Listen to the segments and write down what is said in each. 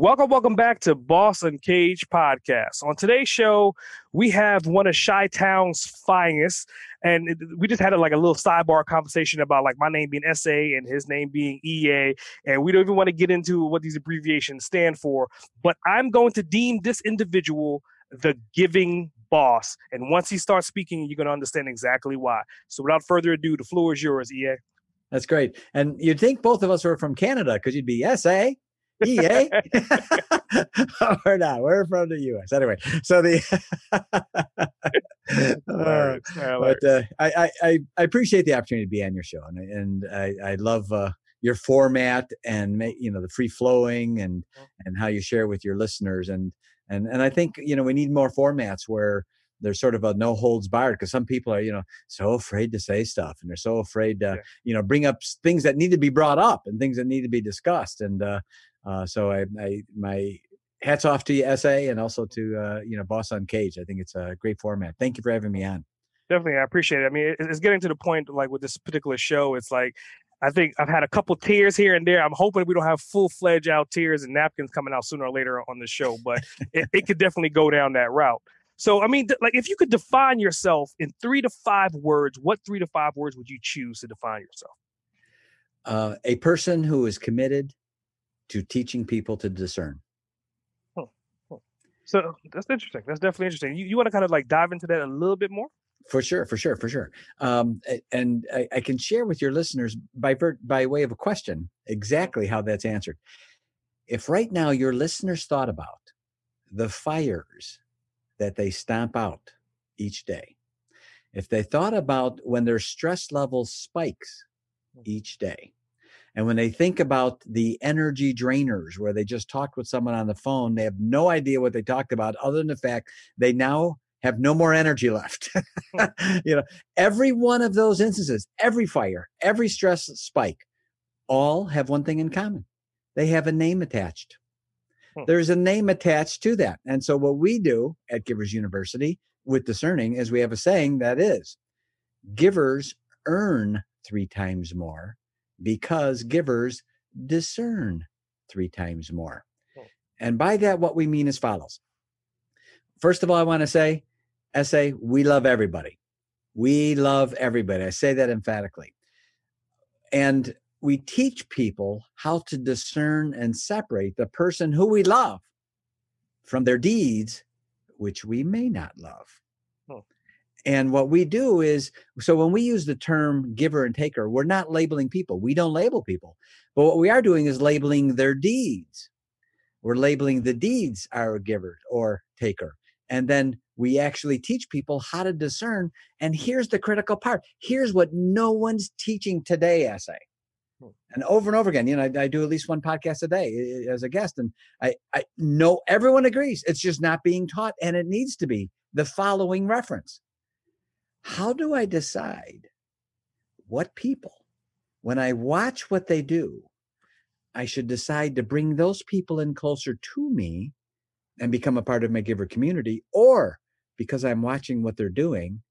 Welcome, welcome back to Boss Cage Podcast. On today's show, we have one of Chi Town's finest, and we just had a, like a little sidebar conversation about like my name being SA and his name being EA, and we don't even want to get into what these abbreviations stand for. But I'm going to deem this individual the giving boss, and once he starts speaking, you're going to understand exactly why. So, without further ado, the floor is yours, EA. That's great. And you'd think both of us were from Canada because you'd be SA EA? we're not. We're from the U.S. Anyway, so the. uh, but uh, I, I I appreciate the opportunity to be on your show, and and I I love uh, your format and make you know the free flowing and mm. and how you share with your listeners and and and I think you know we need more formats where there's sort of a no holds barred because some people are you know so afraid to say stuff and they're so afraid to yeah. you know bring up things that need to be brought up and things that need to be discussed and uh, uh, so I, I, my hats off to you, SA, and also to uh, you know Boss Uncaged. I think it's a great format. Thank you for having me on. Definitely, I appreciate it. I mean, it's getting to the point like with this particular show. It's like I think I've had a couple tears here and there. I'm hoping we don't have full fledged out tears and napkins coming out sooner or later on the show, but it, it could definitely go down that route. So, I mean, like if you could define yourself in three to five words, what three to five words would you choose to define yourself? Uh, a person who is committed to teaching people to discern. So that's interesting. That's definitely interesting. You, you want to kind of like dive into that a little bit more? For sure, for sure, for sure. Um, and I, I, can share with your listeners by by way of a question exactly how that's answered. If right now your listeners thought about the fires that they stamp out each day, if they thought about when their stress level spikes hmm. each day, and when they think about the energy drainers, where they just talked with someone on the phone, they have no idea what they talked about, other than the fact they now have no more energy left. Hmm. you know, every one of those instances, every fire, every stress spike, all have one thing in common. They have a name attached. Hmm. There's a name attached to that. And so what we do at Givers University with discerning is we have a saying that is givers earn three times more because givers discern three times more. Hmm. And by that, what we mean is follows. First of all, I want to say, SA, we love everybody. We love everybody. I say that emphatically. And we teach people how to discern and separate the person who we love from their deeds, which we may not love. And what we do is, so when we use the term giver and taker, we're not labeling people. We don't label people. But what we are doing is labeling their deeds. We're labeling the deeds are giver or taker. And then we actually teach people how to discern. And here's the critical part. Here's what no one's teaching today, SA. Hmm. And over and over again, you know, I, I, do at least one podcast a day as a guest, and I, I know everyone agrees it's just not being taught, and it needs to be. The following reference how do I decide what people, when I watch what they do, I should decide to bring those people in closer to me and become a part of my giver community, or because I'm watching what they're doing,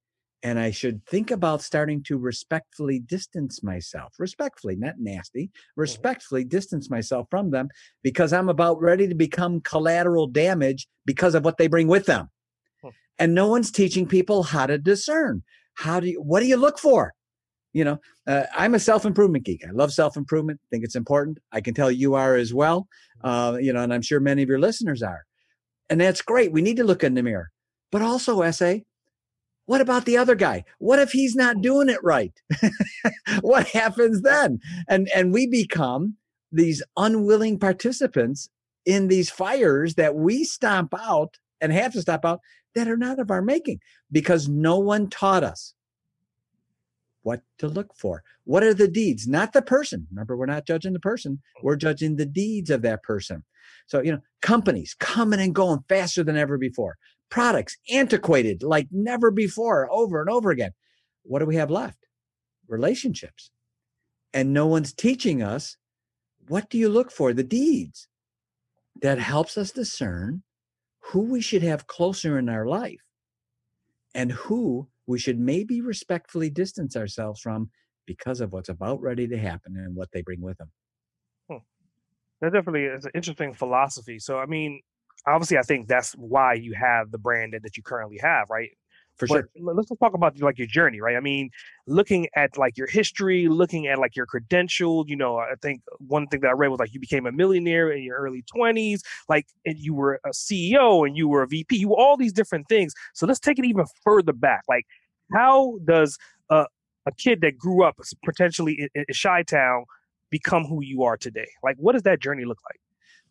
and I should think about starting to respectfully distance myself, respectfully, not nasty, mm-hmm. respectfully distance myself from them because I'm about ready to become collateral damage because of what they bring with them and no one's teaching people how to discern. How do you, what do you look for? You know, uh, I'm a self improvement geek. I love self improvement. Think it's important. I can tell you are as well. Uh, you know, and I'm sure many of your listeners are. And that's great. We need to look in the mirror. But also, SA, what about the other guy? What if he's not doing it right? what happens then? And and we become these unwilling participants in these fires that we stomp out and have to stop out that are not of our making because no one taught us what to look for. What are the deeds, not the person? Remember, we're not judging the person, we're judging the deeds of that person. So, you know, companies coming and going faster than ever before, products antiquated like never before, over and over again. What do we have left? Relationships. And no one's teaching us what do you look for? The deeds that helps us discern who we should have closer in our life and who we should maybe respectfully distance ourselves from because of what's about ready to happen and what they bring with them. Hmm. That definitely is an interesting philosophy. So, I mean, obviously, I think that's why you have the brand that, that you currently have, right? For sure. let's talk about like your journey, right? I mean, looking at like your history, looking at like your credential. You know, I think one thing that I read was like you became a millionaire in your early twenties, like and you were a CEO and you were a VP. You were all these different things. So let's take it even further back. Like, how does a a kid that grew up potentially in, in Chi Town become who you are today? Like, what does that journey look like?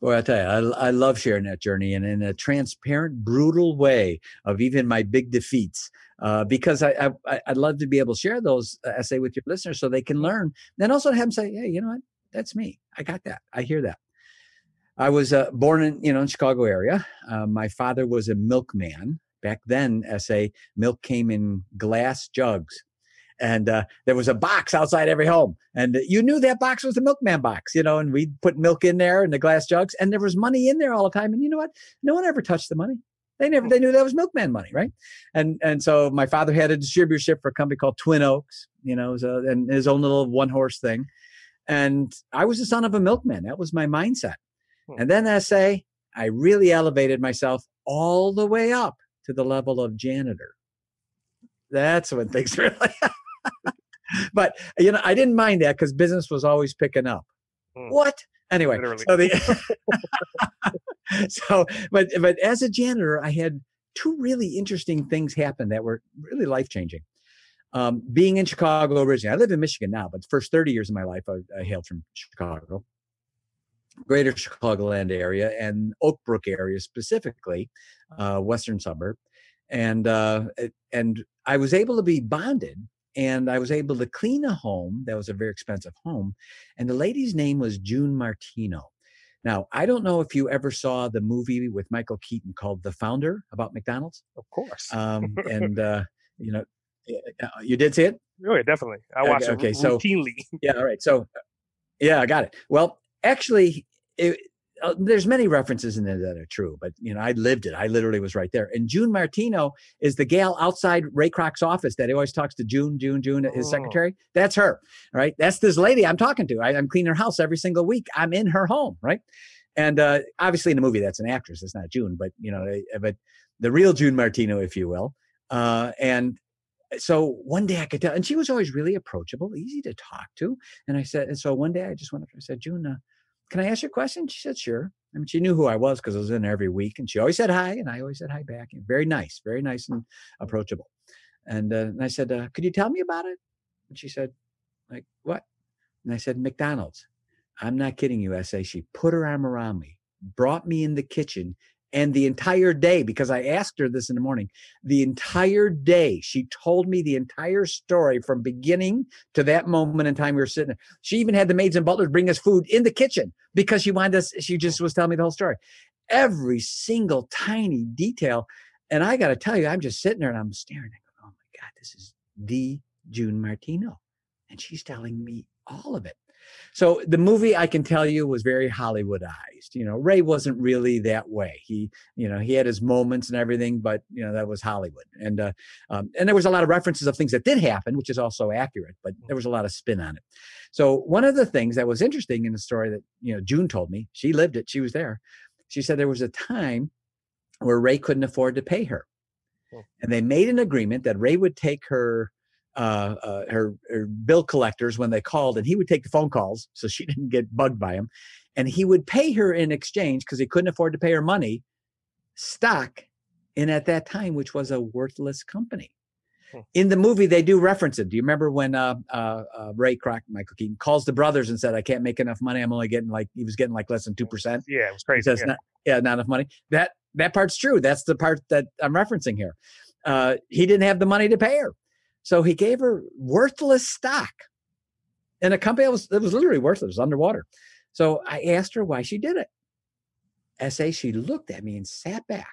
Boy, I tell you, I, I love sharing that journey and in a transparent, brutal way of even my big defeats. Uh, because I, I I'd love to be able to share those uh, SA with your listeners so they can learn. Then also have them say, "Hey, you know what? That's me. I got that. I hear that." I was uh, born in you know in Chicago area. Uh, my father was a milkman. Back then, SA milk came in glass jugs and uh, there was a box outside every home. And you knew that box was the milkman box you know and we'd put milk in there in the glass jugs and there was money in there all the time. And you know what? No one ever touched the money. They never they knew that was milkman money right? And and so my father had a distributorship for a company called twin oaks you know so, and his own little one horse thing. And i was the son of a milkman. That was my mindset. Hmm. and then i say i really elevated myself all the way up to the level of janitor. That's when things really but you know, I didn't mind that because business was always picking up. Mm. What? Anyway, Literally. so the so but but as a janitor, I had two really interesting things happen that were really life changing. Um, being in Chicago originally, I live in Michigan now, but the first 30 years of my life, I, I hailed from Chicago, greater Chicagoland area, and Oak Brook area specifically, uh, western suburb, and uh, and I was able to be bonded and I was able to clean a home that was a very expensive home. And the lady's name was June Martino. Now, I don't know if you ever saw the movie with Michael Keaton called The Founder about McDonald's. Of course. Um, and, uh, you know, uh, you did see it? Oh, yeah, definitely. I watch okay, it okay, routinely. So, yeah, all right. So, yeah, I got it. Well, actually, it, uh, there's many references in there that are true, but you know, I lived it. I literally was right there. And June Martino is the gal outside Ray Kroc's office that he always talks to June, June, June, his oh. secretary. That's her, right? That's this lady I'm talking to. I, am cleaning her house every single week. I'm in her home, right? And uh, obviously, in the movie, that's an actress. It's not June, but you know, eh, but the real June Martino, if you will. Uh, and so one day I could tell, and she was always really approachable, easy to talk to. And I said, and so one day I just went up and I said, June, uh, can I ask you a question? She said, sure. I mean, she knew who I was because I was in there every week and she always said hi and I always said hi back. And very nice, very nice and approachable. And, uh, and I said, uh, could you tell me about it? And she said, like, what? And I said, McDonald's. I'm not kidding you, SA. She put her arm around me, brought me in the kitchen and the entire day, because I asked her this in the morning, the entire day, she told me the entire story from beginning to that moment in time we were sitting there. She even had the maids and butlers bring us food in the kitchen because she wanted us, she just was telling me the whole story. Every single tiny detail. And I got to tell you, I'm just sitting there and I'm staring. I go, oh my God, this is the June Martino. And she's telling me all of it. So the movie, I can tell you, was very Hollywoodized. You know, Ray wasn't really that way. He, you know, he had his moments and everything, but you know that was Hollywood. And uh, um, and there was a lot of references of things that did happen, which is also accurate, but there was a lot of spin on it. So one of the things that was interesting in the story that you know June told me, she lived it, she was there. She said there was a time where Ray couldn't afford to pay her. And they made an agreement that Ray would take her uh, uh, her, her bill collectors when they called, and he would take the phone calls so she didn't get bugged by him. And he would pay her in exchange because he couldn't afford to pay her money stock in at that time, which was a worthless company. Hmm. In the movie, they do reference it. Do you remember when uh, uh, uh, Ray Kroc, Michael Keaton, calls the brothers and said, "I can't make enough money. I'm only getting like he was getting like less than two percent." Yeah, it was crazy. yeah. Not, yeah, not enough money. That that part's true. That's the part that I'm referencing here. Uh, he didn't have the money to pay her, So he gave her worthless stock in a company that was, that was literally worthless, underwater. So I asked her why she did it. SA, she looked at me and sat back.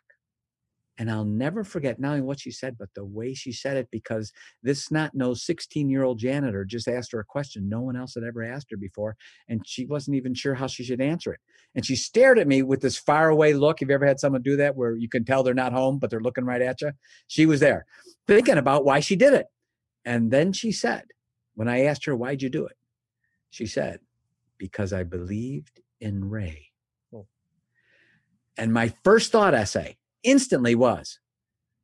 And I'll never forget not only what she said, but the way she said it, because this not no 16 year old janitor just asked her a question no one else had ever asked her before. And she wasn't even sure how she should answer it. And she stared at me with this faraway look. Have you ever had someone do that where you can tell they're not home, but they're looking right at you? She was there thinking about why she did it. And then she said, when I asked her, why'd you do it? She said, because I believed in Ray. Oh. And my first thought SA instantly was,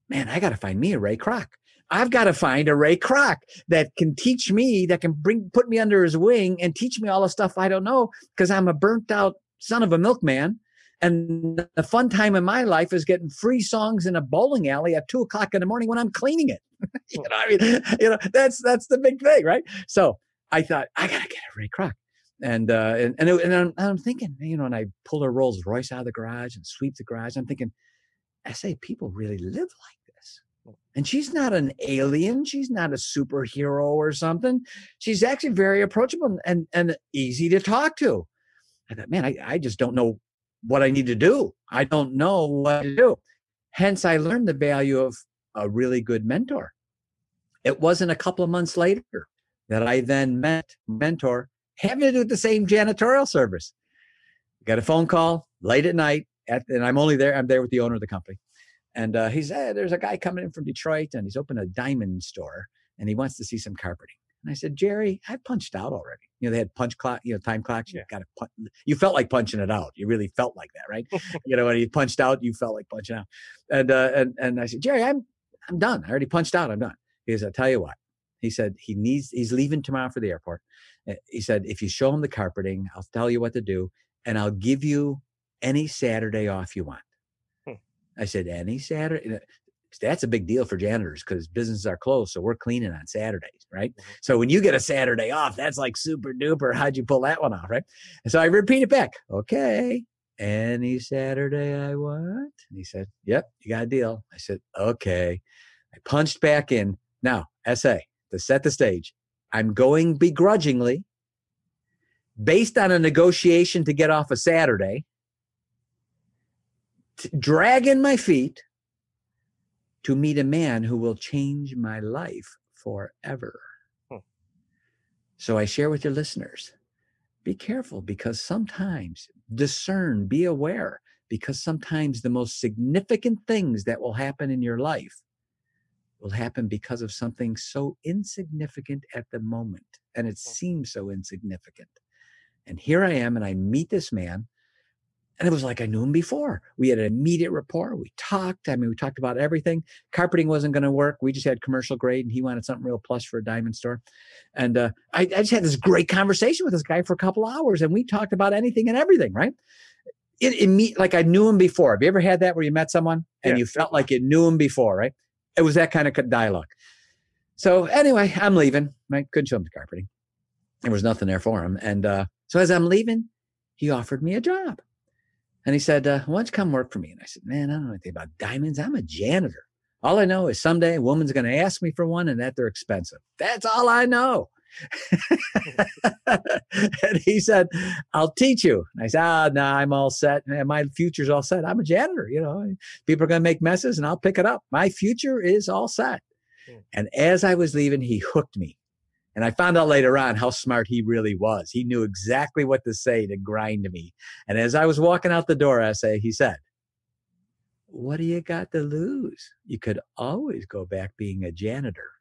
man, I got to find me a Ray Kroc. I've got to find a Ray Kroc that can teach me, that can bring, put me under his wing and teach me all the stuff I don't know because I'm a burnt out son of a milkman. And the fun time in my life is getting free songs in a bowling alley at two o'clock in the morning when I'm cleaning it. you know, I mean, you know, that's, that's the big thing, right? So I thought, I got to get a Ray Kroc. And, uh, and, and, it, and I'm, I'm thinking, you know, and I pull a Rolls Royce out of the garage and sweep the garage. I'm thinking, I say people really live like this. And she's not an alien. She's not a superhero or something. She's actually very approachable and, and easy to talk to. I thought, man, I, I just don't know what I need to do. I don't know what to do. Hence, I learned the value of a really good mentor. It wasn't a couple of months later that I then met mentor having to do with the same janitorial service. Got a phone call late at night at, and I'm only there. I'm there with the owner of the company, and uh, he said, "There's a guy coming in from Detroit, and he's opened a diamond store, and he wants to see some carpeting." And I said, "Jerry, I punched out already. You know, they had punch clock, you know, time clocks. You got to punch. You felt like punching it out. You really felt like that, right? you know, when you punched out, you felt like punching out. And uh, and and I said, Jerry, I'm I'm done. I already punched out. I'm done. He said, "I'll tell you what." He said he needs. He's leaving tomorrow for the airport. Uh, he said, if you show him the carpeting, I'll tell you what to do, and I'll give you any Saturday off you want. Hmm. I said, any Saturday? That's a big deal for janitors because businesses are closed. So we're cleaning on Saturdays, right? Mm-hmm. So when you get a Saturday off, that's like super duper. How'd you pull that one off, right? And so I repeat it back. Okay. Any Saturday I want? And he said, Yep, you got a deal. I said, Okay. I punched back in. Now, SA, to set the stage, I'm going begrudgingly based on a negotiation to get off a Saturday dragging my feet to meet a man who will change my life forever. Hmm. So I share with your listeners be careful because sometimes discern, be aware, because sometimes the most significant things that will happen in your life will happen because of something so insignificant at the moment. And it hmm. seems so insignificant. And here I am, and I meet this man and it was like I knew him before. We had an immediate rapport. We talked. I mean, we talked about everything. Carpeting wasn't going to work. We just had commercial grade, and he wanted something real plush for a diamond store. And uh, I, I, just had this great conversation with this guy for a couple hours, and we talked about anything and everything, right? It, it me, like I knew him before. Have you ever had that where you met someone and yeah. you felt like you knew him before, right? It was that kind of dialogue. So anyway, I'm leaving. I couldn't show him the carpeting. There was nothing there for him. And uh, so as I'm leaving, he offered me a job. And he said, uh, Why don't you come work for me? And I said, Man, I don't know anything about diamonds. I'm a janitor. All I know is someday a woman's going to ask me for one and that they're expensive. That's all I know. and he said, I'll teach you. And I said, Ah, no, nah, I'm all set. And my future's all set. I'm a janitor. You know, people are going to make messes and I'll pick it up. My future is all set. Hmm. And as I was leaving, he hooked me. And I found out later on how smart he really was. He knew exactly what to say to grind me. And as I was walking out the door, I say, he said, What do you got to lose? You could always go back being a janitor.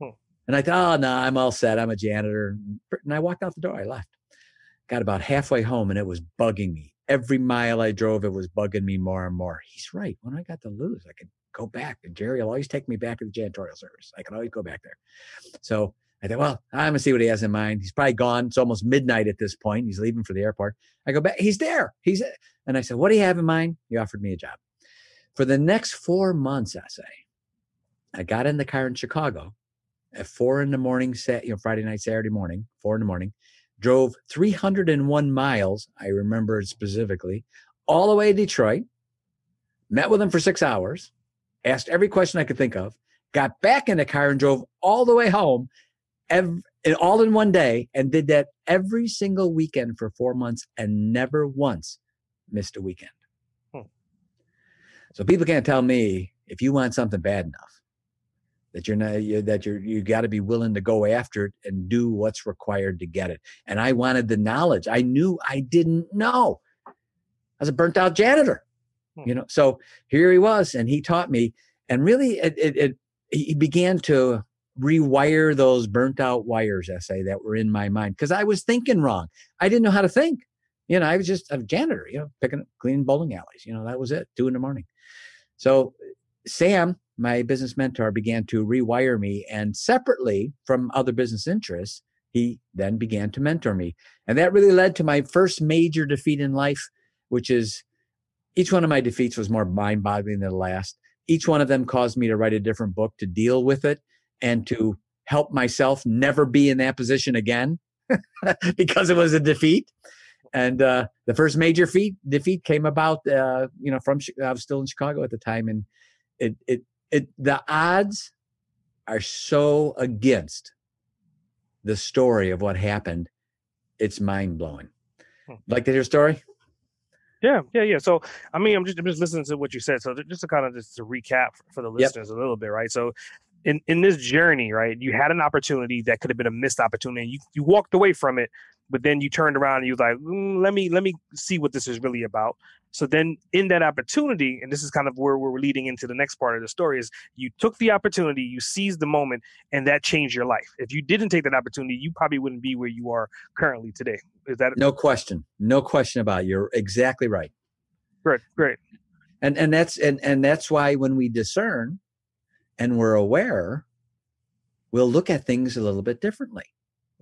Hmm. And I thought, oh, no, I'm all set. I'm a janitor. And I walked out the door. I left. Got about halfway home and it was bugging me. Every mile I drove, it was bugging me more and more. He's right. What do I got to lose? I could go back. And Jerry will always take me back to the janitorial service. I can always go back there. So I thought, well, I'm gonna see what he has in mind. He's probably gone. It's almost midnight at this point. He's leaving for the airport. I go back. He's there. He's and I said, what do you have in mind? He offered me a job for the next four months. I say, I got in the car in Chicago at four in the morning. Set you know Friday night, Saturday morning, four in the morning. Drove 301 miles. I remember it specifically, all the way to Detroit. Met with him for six hours. Asked every question I could think of got back in the car and drove all the way home, every, all in one day, and did that every single weekend for four months and never once missed a weekend. Hmm. So people can't tell me if you want something bad enough that you're not you, that you're you got to be willing to go after it and do what's required to get it. And I wanted the knowledge. I knew I didn't know. I was a burnt out janitor, hmm. you know. So here he was, and he taught me. And really, it, it, it he began to rewire those burnt out wires I say, that were in my mind because I was thinking wrong. I didn't know how to think. You know, I was just a janitor, you know, picking up, cleaning bowling alleys. You know, that was it, two in the morning. So Sam, my business mentor, began to rewire me and separately from other business interests, he then began to mentor me. And that really led to my first major defeat in life, which is each one of my defeats was more mind boggling than the last. Each one of them caused me to write a different book to deal with it and to help myself never be in that position again because it was a defeat. And uh, the first major defeat defeat came about, uh, you know, from I was still in Chicago at the time, and it it it the odds are so against the story of what happened. It's mind blowing. Hmm. Like to hear a story? Yeah, yeah, yeah. So, I mean, I'm just I'm just listening to what you said. So, just to kind of just to recap for the listeners yep. a little bit, right? So, in in this journey, right, you had an opportunity that could have been a missed opportunity. You you walked away from it, but then you turned around and you was like, mm, let me let me see what this is really about. So then, in that opportunity, and this is kind of where we're leading into the next part of the story, is you took the opportunity, you seized the moment, and that changed your life. If you didn't take that opportunity, you probably wouldn't be where you are currently today. Is that no question? No question about it. You're exactly right. Great, great. And and that's and and that's why when we discern and we're aware, we'll look at things a little bit differently,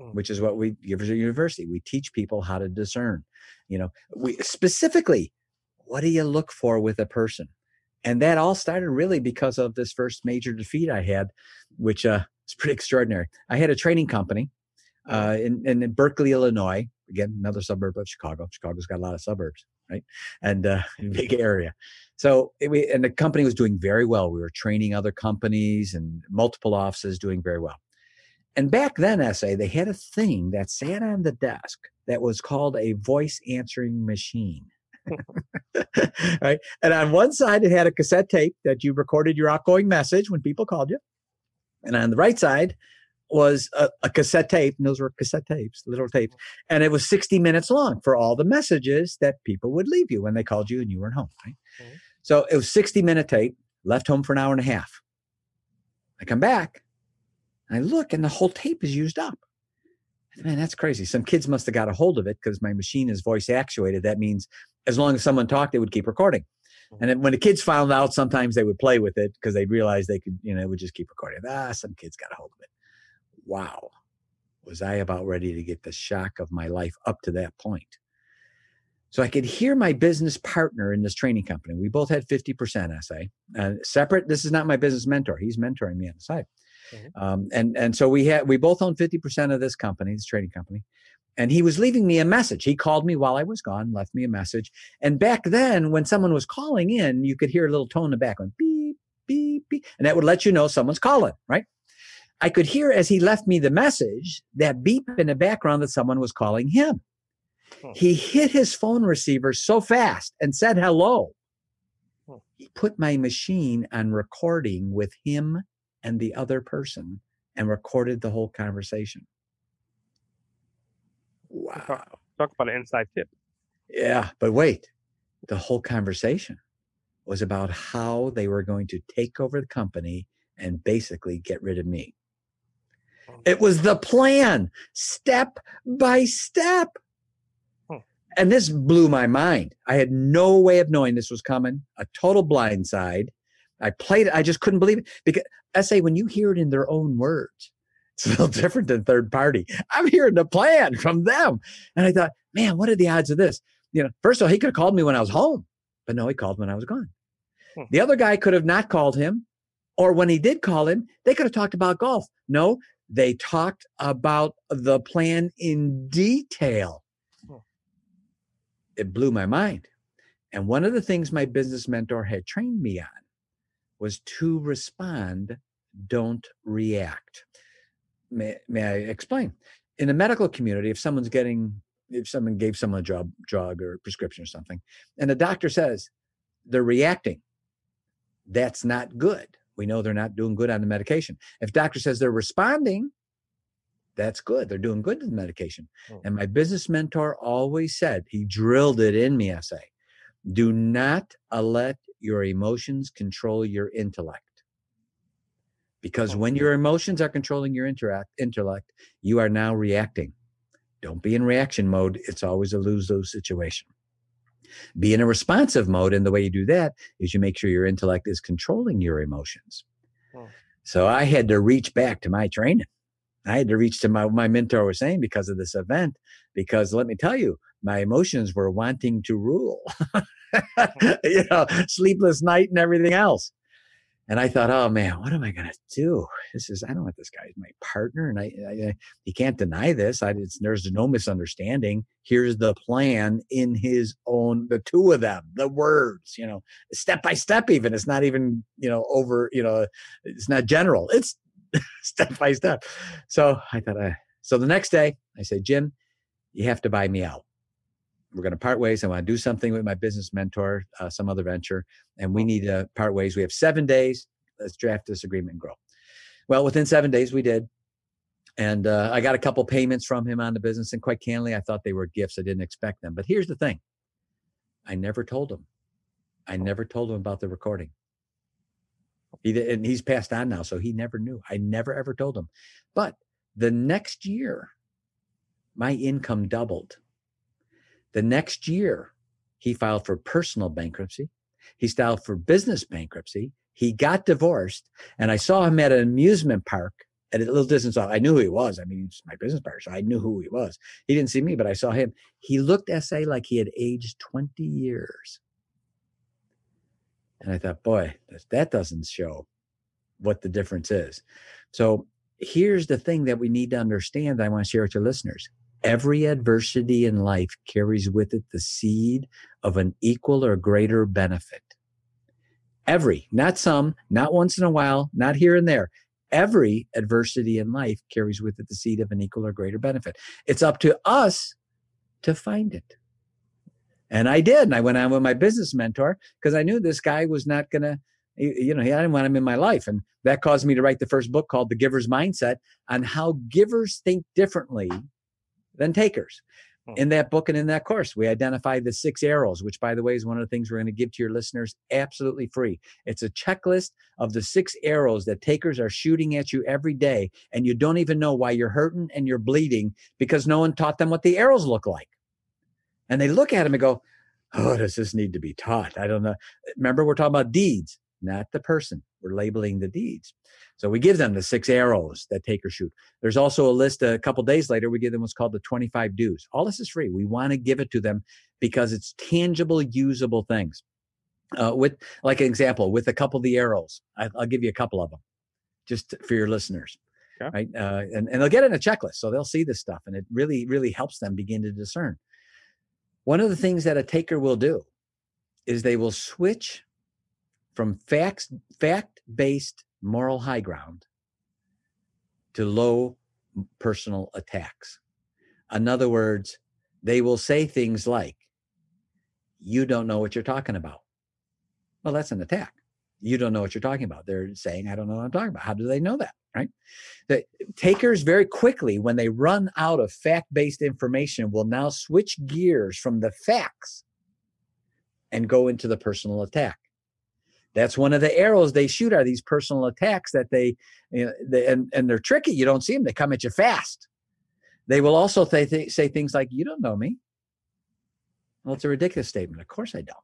mm. which is what we give as a university. We teach people how to discern. You know, we specifically, what do you look for with a person? And that all started really because of this first major defeat I had, which uh, is pretty extraordinary. I had a training company uh, in, in Berkeley, Illinois. Again, another suburb of Chicago. Chicago's got a lot of suburbs, right? And uh, big area. So we, and the company was doing very well. We were training other companies and multiple offices doing very well. And back then, SA, they had a thing that sat on the desk that was called a voice answering machine. right. And on one side, it had a cassette tape that you recorded your outgoing message when people called you. And on the right side was a, a cassette tape. And those were cassette tapes, little tapes. And it was 60 minutes long for all the messages that people would leave you when they called you and you weren't home. Right. Mm-hmm. So it was 60 minute tape, left home for an hour and a half. I come back, I look, and the whole tape is used up. Man, that's crazy. Some kids must have got a hold of it because my machine is voice actuated. That means as long as someone talked, it would keep recording. Mm-hmm. And then when the kids found out, sometimes they would play with it because they realized they could, you know, it would just keep recording. Ah, some kids got a hold of it. Wow. Was I about ready to get the shock of my life up to that point? So I could hear my business partner in this training company. We both had 50% SA. Uh, separate, this is not my business mentor. He's mentoring me on the side. Mm-hmm. Um, and, and so we had, we both own 50% of this company, this trading company. And he was leaving me a message. He called me while I was gone, left me a message. And back then, when someone was calling in, you could hear a little tone in the background, beep, beep, beep. And that would let you know someone's calling, right? I could hear as he left me the message, that beep in the background that someone was calling him. Hmm. He hit his phone receiver so fast and said hello. Hmm. He put my machine on recording with him and the other person and recorded the whole conversation. Wow. Talk, talk about an inside tip. Yeah, but wait, the whole conversation was about how they were going to take over the company and basically get rid of me. It was the plan, step by step and this blew my mind. I had no way of knowing this was coming. A total blindside. I played it. I just couldn't believe it because I say when you hear it in their own words, it's a little different than third party. I'm hearing the plan from them, and I thought, man, what are the odds of this? You know, first of all, he could have called me when I was home, but no, he called when I was gone. Hmm. The other guy could have not called him, or when he did call him, they could have talked about golf. No, they talked about the plan in detail it blew my mind. And one of the things my business mentor had trained me on was to respond don't react. May, may I explain? In the medical community, if someone's getting, if someone gave someone a drug, drug or prescription or something, and the doctor says they're reacting, that's not good. We know they're not doing good on the medication. If doctor says they're responding, that's good. They're doing good to the medication. Oh. And my business mentor always said, he drilled it in me, I say, do not let your emotions control your intellect. Because oh. when your emotions are controlling your interact, intellect, you are now reacting. Don't be in reaction mode. It's always a lose lose situation. Be in a responsive mode. And the way you do that is you make sure your intellect is controlling your emotions. Oh. So I had to reach back to my training. I had to reach to my, my mentor was saying because of this event, because let me tell you, my emotions were wanting to rule, hmm. you know, sleepless night and everything else. And I thought, oh man, what am I going to do? This is, I don't want this guy as my partner. And I, I, he can't deny this. I, there's no misunderstanding. Here's the plan in his own, the two of them, the words, you know, step by step, even. It's not even, you know, over, you know, it's not general. It's step by step. So I thought, I, so the next day I said, Jim, you have to buy me out. We're going to part ways. I want to do something with my business mentor, uh, some other venture, and we need to part ways. We have seven days. Let's draft this agreement and grow. Well, within seven days, we did. And uh, I got a couple payments from him on the business. And quite candidly, I thought they were gifts. I didn't expect them. But here's the thing I never told him. I never told him about the recording. He, and he's passed on now, so he never knew. I never ever told him. But the next year, my income doubled. The next year, he filed for personal bankruptcy. He filed for business bankruptcy. He got divorced, and I saw him at an amusement park at a little distance off. I knew who he was. I mean, he's my business partner, so I knew who he was. He didn't see me, but I saw him. He looked SA like he had aged 20 years. And I thought, boy, that doesn't show what the difference is. So here's the thing that we need to understand I want to share with your listeners. Every adversity in life carries with it the seed of an equal or greater benefit. Every, not some, not once in a while, not here and there. Every adversity in life carries with it the seed of an equal or greater benefit. It's up to us to find it. And I did. And I went on with my business mentor because I knew this guy was not going to, you know, I didn't want him in my life. And that caused me to write the first book called The Giver's Mindset on how givers think differently than takers. Hmm. In that book and in that course, we identify the six arrows, which, by the way, is one of the things we're going to give to your listeners absolutely free. It's a checklist of the six arrows that takers are shooting at you every day, and you don't even know why you're hurting and you're bleeding because no one taught them what the arrows look like and they look at him and go, Oh, does this need to be taught? I don't know. Remember, we're talking about deeds, not the person. We're labeling the deeds. So we give them the six arrows that take or shoot. There's also a list a couple days later. We give them what's called the 25 do's. All this is free. We want to give it to them because it's tangible, usable things. Uh, with like an example, with a couple of the arrows, I, will give you a couple of them just for your listeners. Yeah. Right. Uh, and, and they'll get in a checklist. So they'll see this stuff and it really, really helps them begin to discern. One of the things that a taker will do is they will switch from facts, fact-based moral high ground to low personal attacks. In other words, they will say things like, you don't know what you're talking about. Well, that's an attack. You don't know what you're talking about. They're saying, I don't know what I'm talking about. How do they know that? right? The takers very quickly, when they run out of fact based information, will now switch gears from the facts and go into the personal attack. That's one of the arrows they shoot are these personal attacks that they, you know, they and, and they're tricky. You don't see them. They come at you fast. They will also th- th- say things like, you don't know me. Well, it's a ridiculous statement. Of course I don't.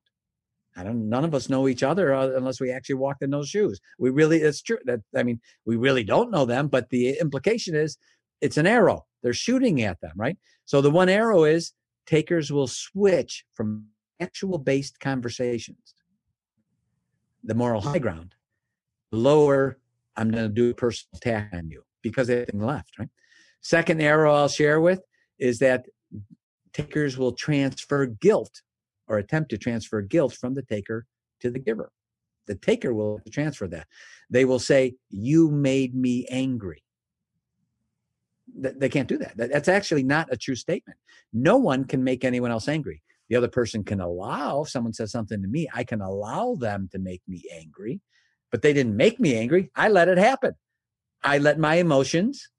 I don't. None of us know each other uh, unless we actually walked in those shoes. We really. It's true. That I mean, we really don't know them. But the implication is, it's an arrow. They're shooting at them, right? So the one arrow is takers will switch from actual based conversations, the moral high ground, lower. I'm going to do a personal attack on you because anything left, right? Second arrow I'll share with is that takers will transfer guilt or attempt to transfer guilt from the taker to the giver. The taker will transfer that. They will say, You made me angry. They can't do that. That's actually not a true statement. No one can make anyone else angry. The other person can allow, if someone says something to me, I can allow them to make me angry, but they didn't make me angry. I let it happen. I let my emotions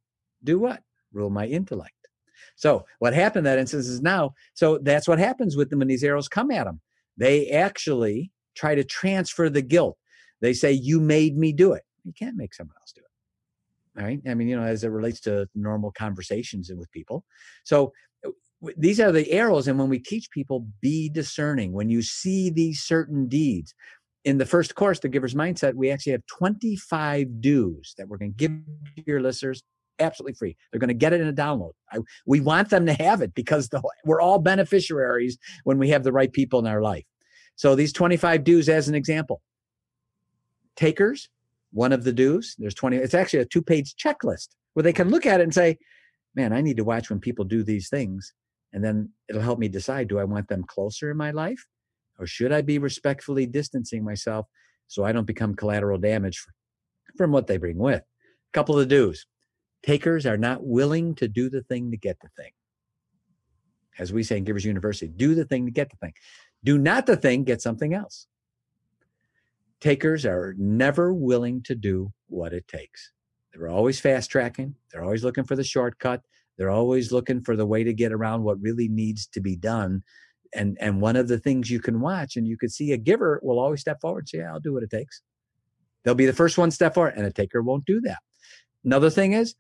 do what? Rule my intellect. So what happened in that instance is now, so that's what happens with them when these arrows come at them. They actually try to transfer the guilt. They say, You made me do it. You can't make someone else do it. All right. I mean, you know, as it relates to normal conversations with people. So these are the arrows. And when we teach people, be discerning. When you see these certain deeds, in the first course, the giver's mindset, we actually have 25 do's that we're going to give your listeners absolutely free. They're going to get it in a download. I, we want them to have it because the, we're all beneficiaries when we have the right people in our life. So these 25 do's as an example. Takers, one of the do's, there's 20, it's actually a two page checklist where they can look at it and say, man, I need to watch when people do these things. And then it'll help me decide, do I want them closer in my life or should I be respectfully distancing myself so I don't become collateral damage from what they bring with? A couple of do's. Takers are not willing to do the thing to get the thing. As we say in Givers University, do the thing to get the thing. Do not the thing, get something else. Takers are never willing to do what it takes. They're always fast tracking. They're always looking for the shortcut. They're always looking for the way to get around what really needs to be done. And and one of the things you can watch and you can see a giver will always step forward and say, yeah, I'll do what it takes. They'll be the first one step forward, and a taker won't do that. Another thing is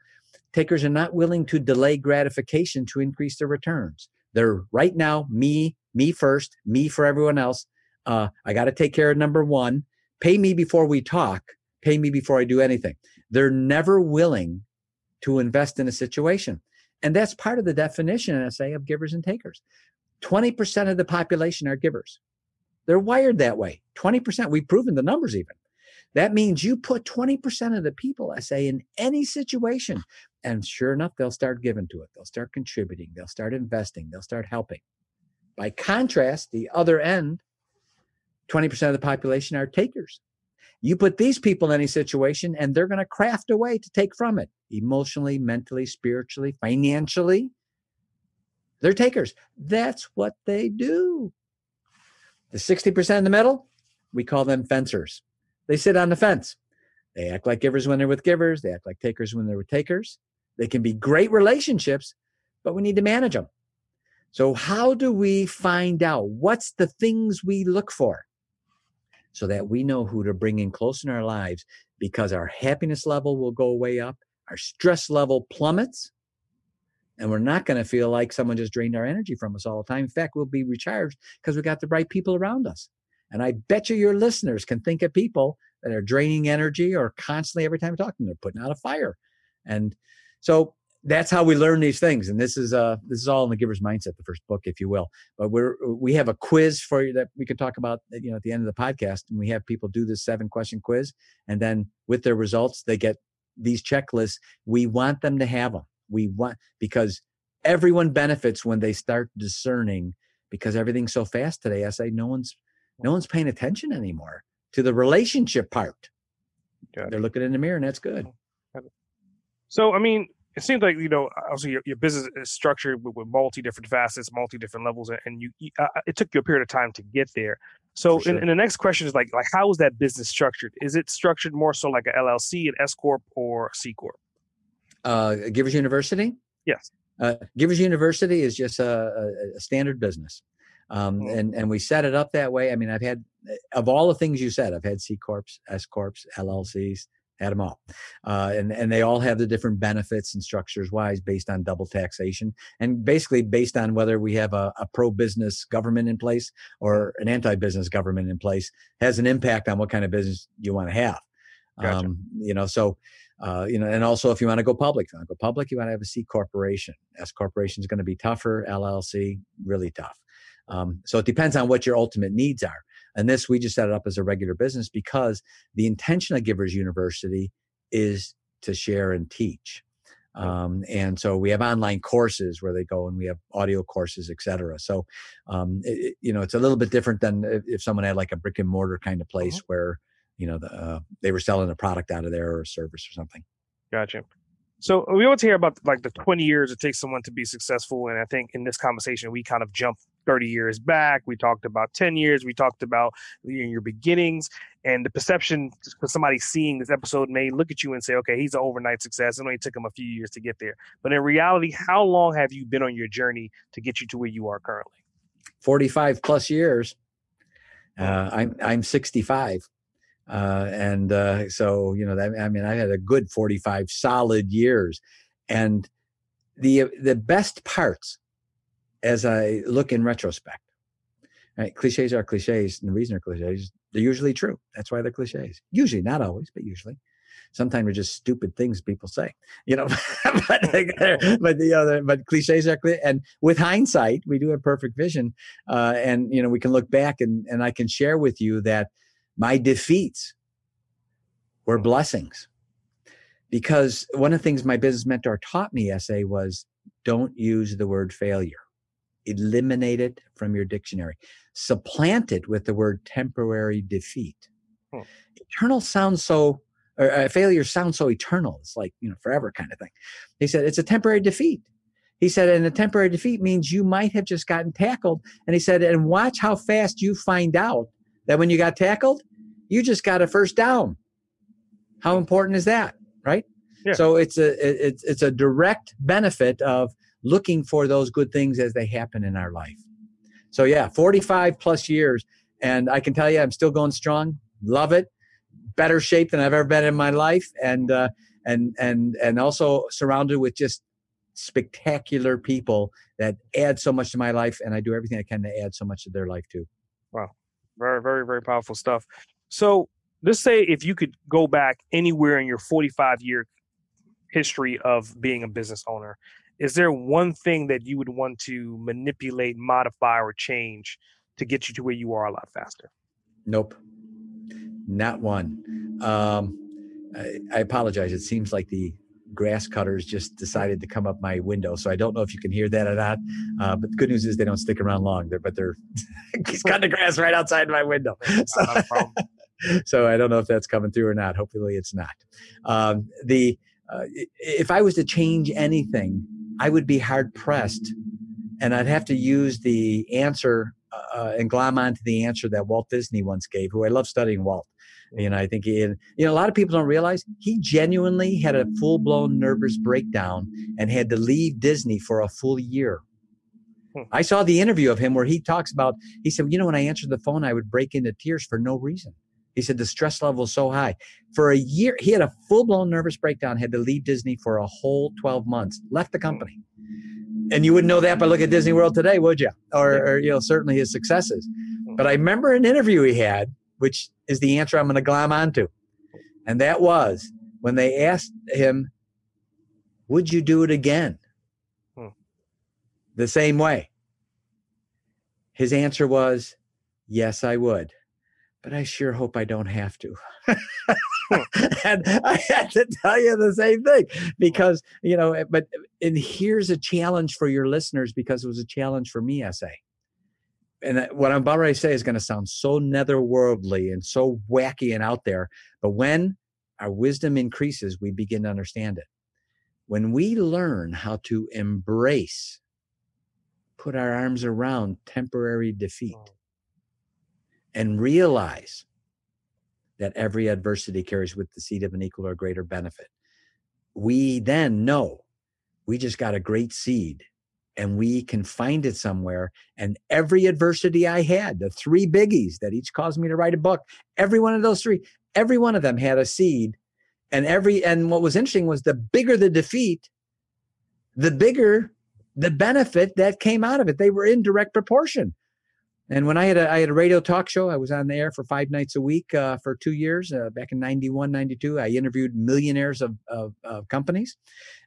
takers are not willing to delay gratification to increase their returns. They're right now, me, me first, me for everyone else. Uh, I got to take care of number one. Pay me before we talk. Pay me before I do anything. They're never willing to invest in a situation. And that's part of the definition, I say, of givers and takers. 20% of the population are givers. They're wired that way. 20%. We've proven the numbers even. That means you put 20% of the people, I say, in any situation, and sure enough, they'll start giving to it. They'll start contributing. They'll start investing. They'll start helping. By contrast, the other end, 20% of the population are takers. You put these people in any situation, and they're going to craft a way to take from it emotionally, mentally, spiritually, financially. They're takers. That's what they do. The 60% in the middle, we call them fencers. They sit on the fence. They act like givers when they're with givers. They act like takers when they're with takers. They can be great relationships, but we need to manage them. So, how do we find out what's the things we look for so that we know who to bring in close in our lives because our happiness level will go way up, our stress level plummets, and we're not going to feel like someone just drained our energy from us all the time. In fact, we'll be recharged because we got the right people around us. And I bet you your listeners can think of people that are draining energy or constantly every time you talk to them, they're putting out a fire. And so that's how we learn these things. And this is uh this is all in the giver's mindset, the first book, if you will. But we're we have a quiz for you that we could talk about, you know, at the end of the podcast. And we have people do this seven question quiz, and then with their results, they get these checklists. We want them to have them. We want because everyone benefits when they start discerning because everything's so fast today. I say no one's no one's paying attention anymore to the relationship part. They're looking in the mirror, and that's good. So, I mean, it seems like you know, obviously, your, your business is structured with, with multi different facets, multi different levels, and you, you uh, it took you a period of time to get there. So, sure. and, the next question is like, like, how is that business structured? Is it structured more so like a LLC, an S corp, or C corp? Uh, Givers University. Yes. Uh, Givers University is just a, a, standard business. Um, mm-hmm. and, and we set it up that way. I mean, I've had, of all the things you said, I've had C Corps, S Corps, LLCs, had them all. Uh, and, and they all have the different benefits and structures wise based on double taxation and basically based on whether we have a, a pro business government in place or an anti business government in place has an impact on what kind of business you want to have. Gotcha. Um, you know, so, uh, you know, and also if you want to go public, you want to go public, you want to have a C corporation. S corporation is going to be tougher. LLC, really tough. Um, so it depends on what your ultimate needs are. And this, we just set it up as a regular business because the intention of Givers University is to share and teach. Um, and so we have online courses where they go and we have audio courses, et cetera. So, um, it, you know, it's a little bit different than if, if, someone had like a brick and mortar kind of place mm-hmm. where you know, the, uh, they were selling a product out of there or a service or something. Gotcha. So we always hear about like the 20 years it takes someone to be successful. And I think in this conversation, we kind of jump 30 years back. We talked about 10 years. We talked about your beginnings and the perception for somebody seeing this episode may look at you and say, okay, he's an overnight success. It only took him a few years to get there. But in reality, how long have you been on your journey to get you to where you are currently? 45 plus years. Uh, I'm, I'm 65. Uh, and uh, so, you know, that, I mean, I had a good 45 solid years. And the, the best parts as I look in retrospect, right? Cliches are cliches. And the reason they're cliches, they're usually true. That's why they're cliches. Usually, not always, but usually. Sometimes they're just stupid things people say, you know. but but the other but cliches are clear. And with hindsight, we do have perfect vision, uh, and you know we can look back and and I can share with you that my defeats were blessings. Because one of the things my business mentor taught me, SA, was don't use the word failure. Eliminate it from your dictionary. Supplant it with the word temporary defeat. Hmm. Eternal sounds so, or uh, failure sounds so eternal. It's like, you know, forever kind of thing. He said, it's a temporary defeat. He said, and a temporary defeat means you might have just gotten tackled. And he said, and watch how fast you find out that when you got tackled, you just got a first down. How important is that, right? Yeah. So it's a it's it's a direct benefit of looking for those good things as they happen in our life. So yeah, 45 plus years and I can tell you I'm still going strong. Love it. Better shape than I've ever been in my life and uh and and and also surrounded with just spectacular people that add so much to my life and I do everything I can to add so much to their life too. Wow. Very, very, very powerful stuff. So let's say if you could go back anywhere in your 45 year history of being a business owner, is there one thing that you would want to manipulate, modify, or change to get you to where you are a lot faster? Nope. Not one. Um, I, I apologize. It seems like the grass cutters just decided to come up my window. So I don't know if you can hear that or not. Uh, but the good news is they don't stick around long. They're, but they're he's cutting the grass right outside my window. So, so, I don't know if that's coming through or not. Hopefully it's not. Um, the uh, if I was to change anything, I would be hard pressed, and I'd have to use the answer uh, and glom onto the answer that Walt Disney once gave, who I love studying Walt. You know, I think he, you know, a lot of people don't realize he genuinely had a full blown nervous breakdown and had to leave Disney for a full year. Hmm. I saw the interview of him where he talks about, he said, you know, when I answered the phone, I would break into tears for no reason. He said the stress level was so high. For a year, he had a full blown nervous breakdown, had to leave Disney for a whole 12 months, left the company. And you wouldn't know that by looking at Disney World today, would you? Or, or you know, certainly his successes. Hmm. But I remember an interview he had which is the answer I'm going to glom onto. And that was when they asked him, Would you do it again? Hmm. The same way. His answer was, Yes, I would. But I sure hope I don't have to. and I had to tell you the same thing because, you know, eh, but, and here's a challenge for your listeners because it was a challenge for me, SA and what I'm about to say is going to sound so netherworldly and so wacky and out there, but when our wisdom increases, we begin to understand it. When we learn how to embrace, put our arms around temporary defeat, and realize that every adversity carries with the seed of an equal or greater benefit, we then know we just got a great seed and we can find it somewhere. And every adversity I had, the three biggies that each caused me to write a book, every one of those three, every one of them had a seed. And every and what was interesting was the bigger the defeat, the bigger the benefit that came out of it. They were in direct proportion. And when I had a, I had a radio talk show, I was on the air for five nights a week uh, for two years uh, back in 91, 92. I interviewed millionaires of, of, of companies.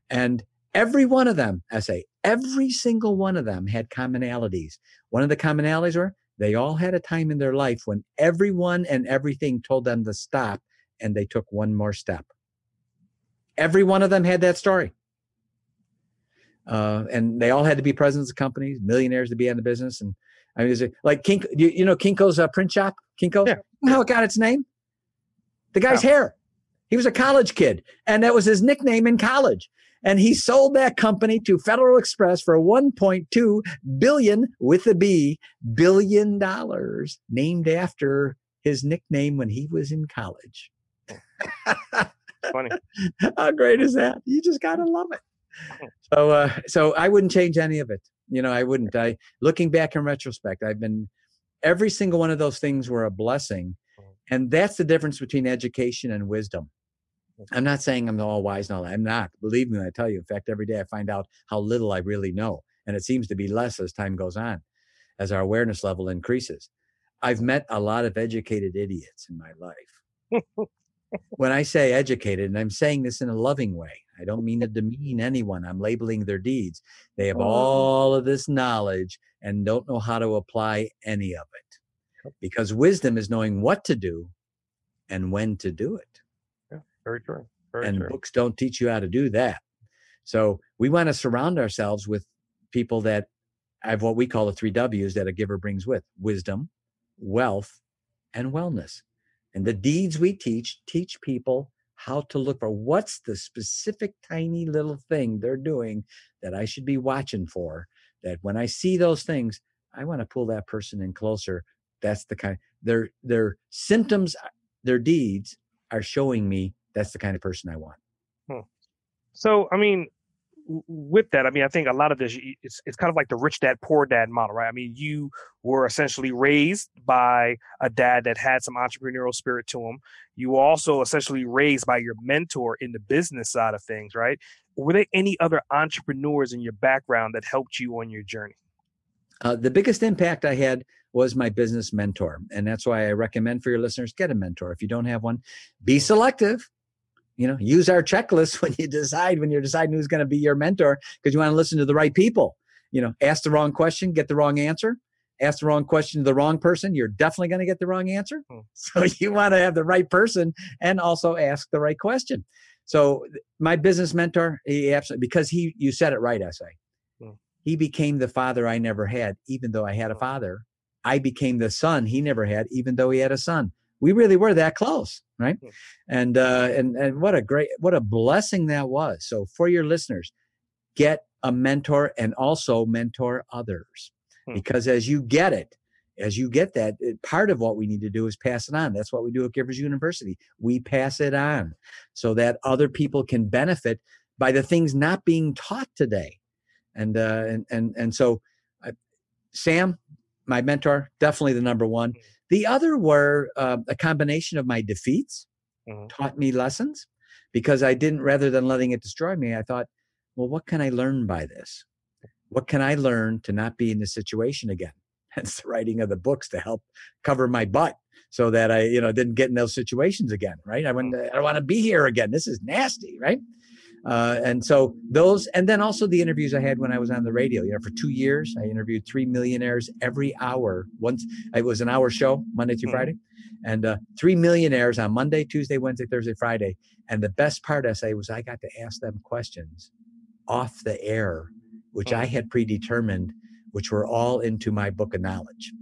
And Every one of them, I say, every single one of them had commonalities. One of the commonalities were they all had a time in their life when everyone and everything told them to stop and they took one more step. Every one of them had that story. Uh, and they all had to be presidents of companies, millionaires to be in the business. And I mean, is it like Kinko, you, you know, Kinko's uh, print shop, Kinko, yeah. how it got its name? The guy's Wow. hair. He was a college kid, and that was his nickname in college. And he sold that company to Federal Express for 1.2 billion with a B billion dollars, named after his nickname when he was in college. Funny. How great is that? You just gotta love it. So, uh, so I wouldn't change any of it. You know, I wouldn't. I looking back in retrospect, I've been every single one of those things were a blessing, mm. and that's the difference between education and wisdom. I'm not saying I'm all wise and all that. I'm not. Believe me when I tell you. In fact, every day I find out how little I really know, and it seems to be less as time goes on, as our awareness level increases. I've met a lot of educated idiots in my life when I say educated, and I'm saying this in a loving way, I don't mean to demean anyone. I'm labeling their deeds. They have oh. all of this knowledge and don't know how to apply any of it. Because wisdom is knowing what to do and when to do it. Yeah, Very true. Very and true. books don't teach you how to do that. So we want to surround ourselves with people that have what we call the three W's that a giver brings with wisdom, wealth, and wellness. And the deeds we teach teach people how to look for what's the specific tiny little thing they're doing that I should be watching for. That when I see those things, I want to pull that person in closer. That's the kind their their symptoms, uh, their deeds are showing me that's the kind of person I want. Hmm. So, I mean, with that, I mean, I think a lot of this it's it's kind of like the rich dad, poor dad model, right? I mean, you were essentially raised by a dad that had some entrepreneurial spirit to him. You were also essentially raised by your mentor in the business side of things, right? Were there any other entrepreneurs in your background that helped you on your journey? Uh, the biggest impact I had was my business mentor. And that's why I recommend for your listeners get a mentor. If you don't have one, be selective. You know, use our checklist when you decide, when you're deciding who's going to be your mentor, because you want to listen to the right people. You know, ask the wrong question, get the wrong answer. Ask the wrong question to the wrong person, you're definitely going to get the wrong answer. Hmm. So you want to have the right person and also ask the right question. So my business mentor, he absolutely because he you said it right, SA. Hmm. He became the father I never had, even though I had a father. I became the son he never had, even though he had a son. We really were that close, right? Hmm. And uh, and and what a great, what a blessing that was. So for your listeners, get a mentor and also mentor others, Hmm. because as you get it, as you get that, it- part of what we need to do is pass it on. That's what we do at Givers University. We pass it on so that other people can benefit by the things not being taught today. And uh, and and and so, uh, Sam, my mentor, definitely the number one. Mm. The other were uh, a combination of my defeats Mhm. taught me lessons because I didn't, rather than letting it destroy me, I thought, well, what can I learn by this? What can I learn to not be in this situation again? Hence the writing of the books to help cover my butt so that I, you know, didn't get in those situations again, right? I wouldn't, I don't want to be here again. This is nasty, right? Uh, and so those, and then also the interviews I had when I was on the radio. You know, for two years, I interviewed three millionaires every hour. Once it was an hour show, Monday through Mhm. Friday, and uh, three millionaires on Monday, Tuesday, Wednesday, Thursday, Friday. And the best part, I say, was I got to ask them questions off the air, which I Mhm. had predetermined, which were all into my book of knowledge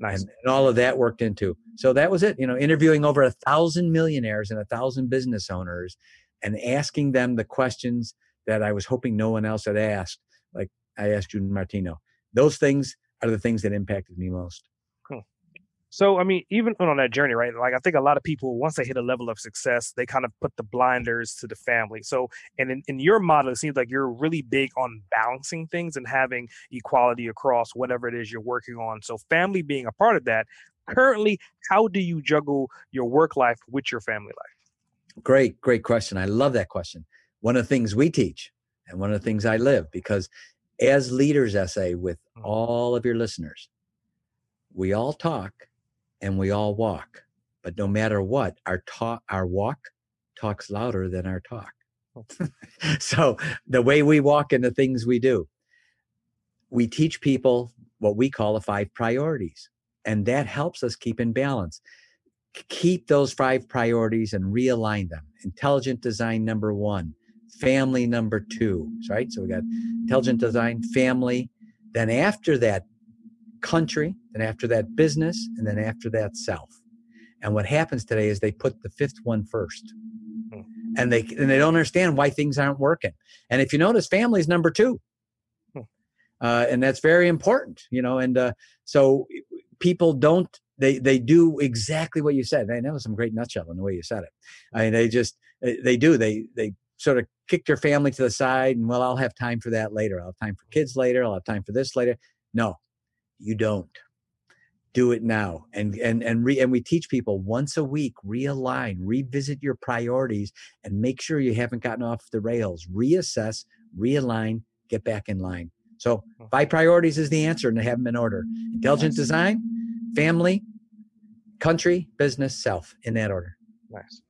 Nice. and, and all of that worked into. So that was it. You know, interviewing over a thousand millionaires and a thousand business owners, and asking them the questions that I was hoping no one else had asked. Like I asked June Martino. Those things are the things that impacted me most. So, I mean, even on that journey, right? Like, I think a lot of people, once they hit a level of success, they kind of put the blinders to the family. So, and in, in your model, it seems like you're really big on balancing things and having equality across whatever it is you're working on. So, family being a part of that. Currently, how do you juggle your work life with your family life? Great, great question. I love that question. One of the things we teach and one of the things I live because as leaders SA with Mhm. all of your listeners, we all talk and we all walk. But no matter what, our talk our walk talks louder than our talk. so the way we walk and the things we do, we teach people what we call the five priorities. And that helps us keep in balance keep those five priorities and realign them. Intelligent design number one, family number two, right? So we got intelligent design, family, then after that, country, then after that, business, and then after that, self. And what happens today is they put the fifth one first. Hmm. And they and they don't understand why things aren't working. And if you notice, family is number two. Hmm. Uh, and that's very important, you know. And uh, so people don't they they do exactly what you said. And that was some great nutshell in the way you said it. I mean, they just they do they they sort of kick their family to the side and well, I'll have time for that later. I'll have time for kids later. I'll have time for this later. No, you don't. Do it now, and and and re, and we teach people once a week realign, revisit your priorities, and make sure you haven't gotten off the rails. Reassess, realign, get back in line. So Hmm. five priorities is the answer, and they have them in order: intelligent design, family, country, business, self, in that order. Nice.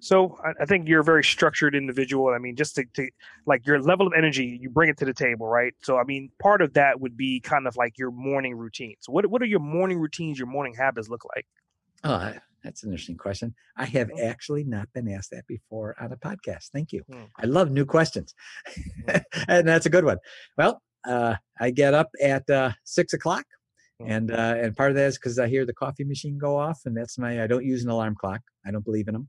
So I, I think you're a very structured individual. I mean, just to, to like your level of energy, you bring it to the table, right? So I mean, part of that would be kind of like your morning routine. So what what are your morning routines, your morning habits look like? Oh, that's an interesting question. I have actually not been asked that before on a podcast. Thank you. Hmm. I love new questions, and that's a good one. Well, uh, I get up at uh, six o'clock. And uh, and part of that is because I hear the coffee machine go off, and that's my. I don't use an alarm clock. I don't believe in them.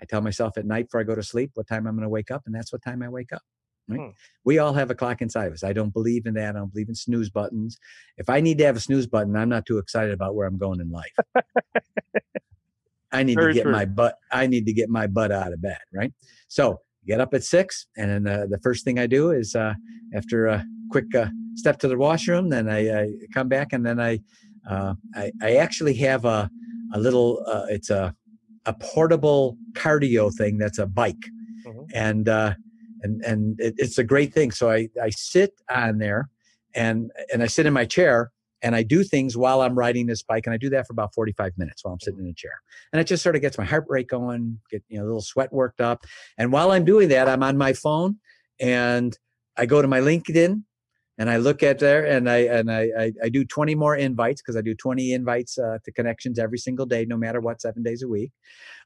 I tell myself at night before I go to sleep what time I'm going to wake up, and that's what time I wake up. Right? Hmm. We all have a clock inside of us. I don't believe in that. I don't believe in snooze buttons. If I need to have a snooze button, I'm not too excited about where I'm going in life. I need Very to get true. my butt. I need to get my butt out of bed. Right. So get up at six, and then uh, the first thing I do is uh, after a quick uh, step to the washroom, then I, I come back, and then I uh, I, I actually have a a little. Uh, it's a a portable cardio thing that's a bike, Mhm. and uh, and and it, it's a great thing. So I I sit on there, and and I sit in my chair. And I do things while I'm riding this bike, and I do that for about 45 minutes while I'm sitting in a chair and it just sort of gets my heart rate going, get you know a little sweat worked up. And while I'm doing that, I'm on my phone and I go to my LinkedIn and I look at there and I and I I, I do 20 more invites because I do 20 invites uh, to connections every single day, no matter what, seven days a week.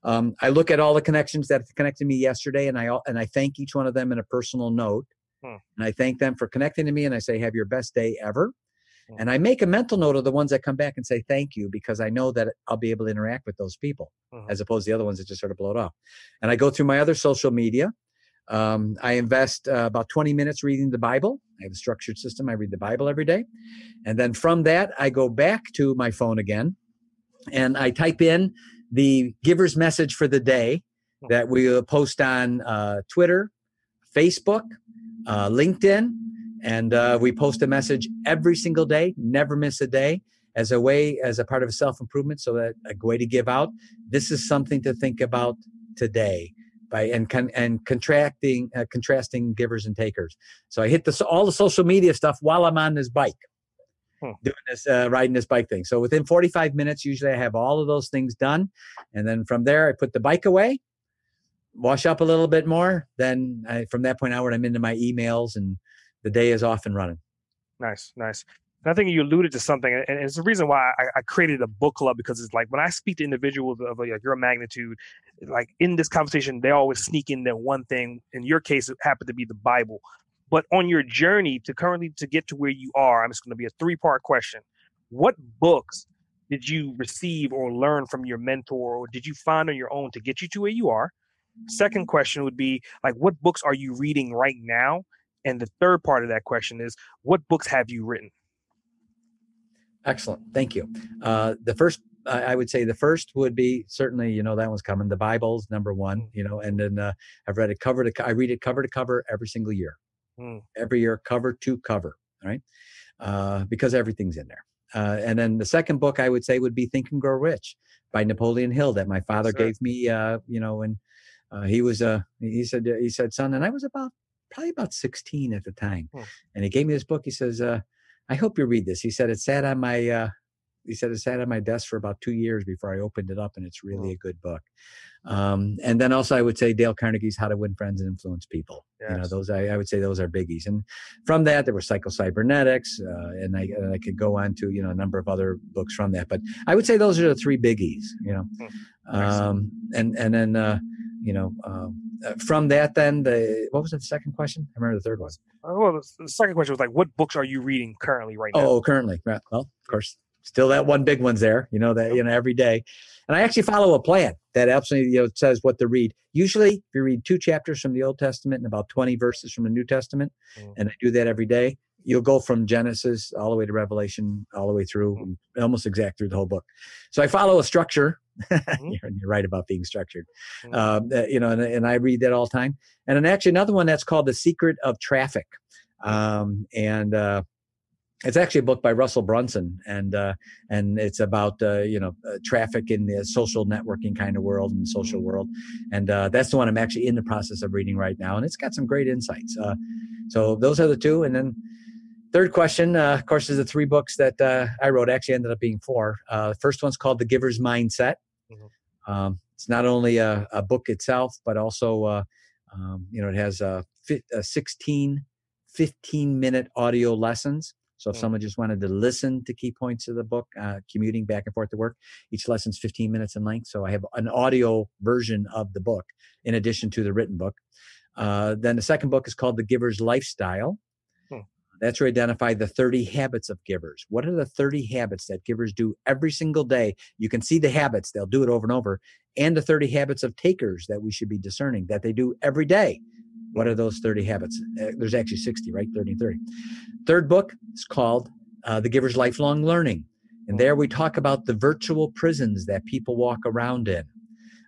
Um, I look at all the connections that connected me yesterday, and I and I thank each one of them in a personal note. Hmm. And I thank them for connecting to me, and I say, "Have your best day ever." Hmm. And I make a mental note of the ones that come back and say thank you because I know that I'll be able to interact with those people Mhm. as opposed to the other ones that just sort of blow it off. And I go through my other social media. Um, I invest uh, about 20 minutes reading the Bible. I have a structured system. I read the Bible every day. And then from that, I go back to my phone again and I type in the giver's message for the day that we will post on uh, Twitter, Facebook, uh, LinkedIn, and uh, we post a message every single day, never miss a day, as a way, as a part of self improvement, so that a way to give out. This is something to think about today by and con, and contracting uh, contrasting givers and takers. So I hit this all the social media stuff while I'm on this bike. Hmm. Doing this, uh, riding this bike thing. So within 45 minutes, usually I have all of those things done. And then from there, I put the bike away, wash up a little bit more. Then I, from that point onward, I'm into my emails and the day is off and running. Nice, nice. And I think you alluded to something, and it's the reason why I, I created a book club because it's like when I speak to individuals of like your magnitude, like in this conversation, they always sneak in that one thing. In your case, it happened to be the Bible. But on your journey to currently to get to where you are, I'm just going to be a three part question. What books did you receive or learn from your mentor, or did you find on your own to get you to where you are? Second question would be like, what books are you reading right now? And the third part of that question is, what books have you written? Excellent. Thank you. Uh, the first, I would say the first would be certainly, you know, that one's coming. The Bible's number one, you know, and then uh, I've read it cover to, co- I read it cover to cover every single year, Mm. every year, cover to cover, right? Uh, because everything's in there. Uh, and then the second book I would say would be Think and Grow Rich by Napoleon Hill that my father sir. gave me, uh, you know, when uh, he was, uh, he said, he said, son, and I was about, probably about 16 at the time. Hmm. And he gave me this book. He says, uh, I hope you read this. He said it sat on my uh, he said it sat on my desk for about two years before I opened it up, and it's really a good book. Um, and then also I would say Dale Carnegie's How to Win Friends and Influence People. You know, those I, I would say those are biggies. And from that there was Psychocybernetics, uh, and I and I could go on to you know a number of other books from that. But I would say those are the three biggies. You know, Hmm. Um, and and then uh, you know um, uh, from that then the what was the second question? I remember the third one. Uh, Well, the, the second question was like, what books are you reading currently right now? Oh, currently. Well, of course, still that one big one's there, you know, that, you know, every day. And I actually follow a plan that helps me, you know, says what to read. Usually, if you read two chapters from the Old Testament and about 20 verses from the New Testament, mm. and I do that every day, you'll go from Genesis all the way to Revelation, all the way through, mm. almost exact through the whole book. So I follow a structure. Mm-hmm. you're, you're, right about being structured, mm. uh, you know, and, and, I read that all the time. And then actually another one that's called The Secret of Traffic. Um, and uh, it's actually a book by Russell Brunson, and uh, and it's about uh, you know uh, traffic in the social networking kind of world and social world, and uh, that's the one I'm actually in the process of reading right now, and it's got some great insights. Uh, so those are the two, and then third question, uh, of course, is the three books that I wrote. Actually, ended up being four. the first one's called The Giver's Mindset. Mm-hmm. Um, it's not only a, a, book itself, but also um, you know it has a 16 15 minute audio lessons so if mm. someone just wanted to listen to key points of the book, uh, commuting back and forth to work, each lesson's 15 minutes in length. So I have an audio version of the book in addition to the written book. Uh, then the second book is called The Giver's Lifestyle. Hmm. That's to identify the 30 habits of givers. What are the 30 habits that givers do every single day? You can see the habits, they'll do it over and over, and the 30 habits of takers that we should be discerning that they do every day. What are those 30 habits? Uh, there's actually 60, right? 30 and 30. Third book is called uh, The Giver's Lifelong Learning. And there we talk about the virtual prisons that people walk around in,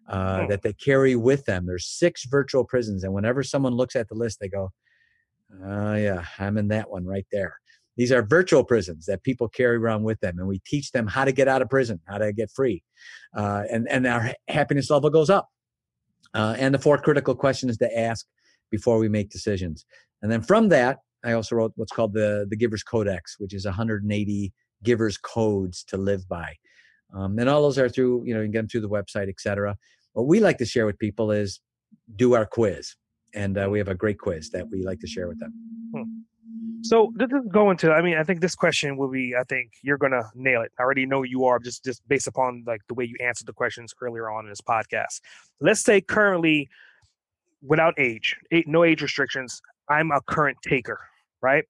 uh, oh. that they carry with them. There's six virtual prisons. And whenever someone looks at the list, they go, oh, yeah, I'm in that one right there. These are virtual prisons that people carry around with them. And we teach them how to get out of prison, how to get free. Uh, and, and our happiness level goes up. Uh, and the fourth critical question is to ask before we make decisions. And then from that, I also wrote what's called the the Giver's Codex, which is 180 Giver's codes to live by. Um, and all those are through, you know, you can get them through the website, etc. What we like to share with people is do our quiz, and uh, we have a great quiz that we like to share with them. Hmm. So this is going to. I mean, I think this question will be. I think you're gonna nail it. I already know you are, just just based upon like the way you answered the questions earlier on in this podcast. Let's say currently without age, no age restrictions. I'm a current taker, right?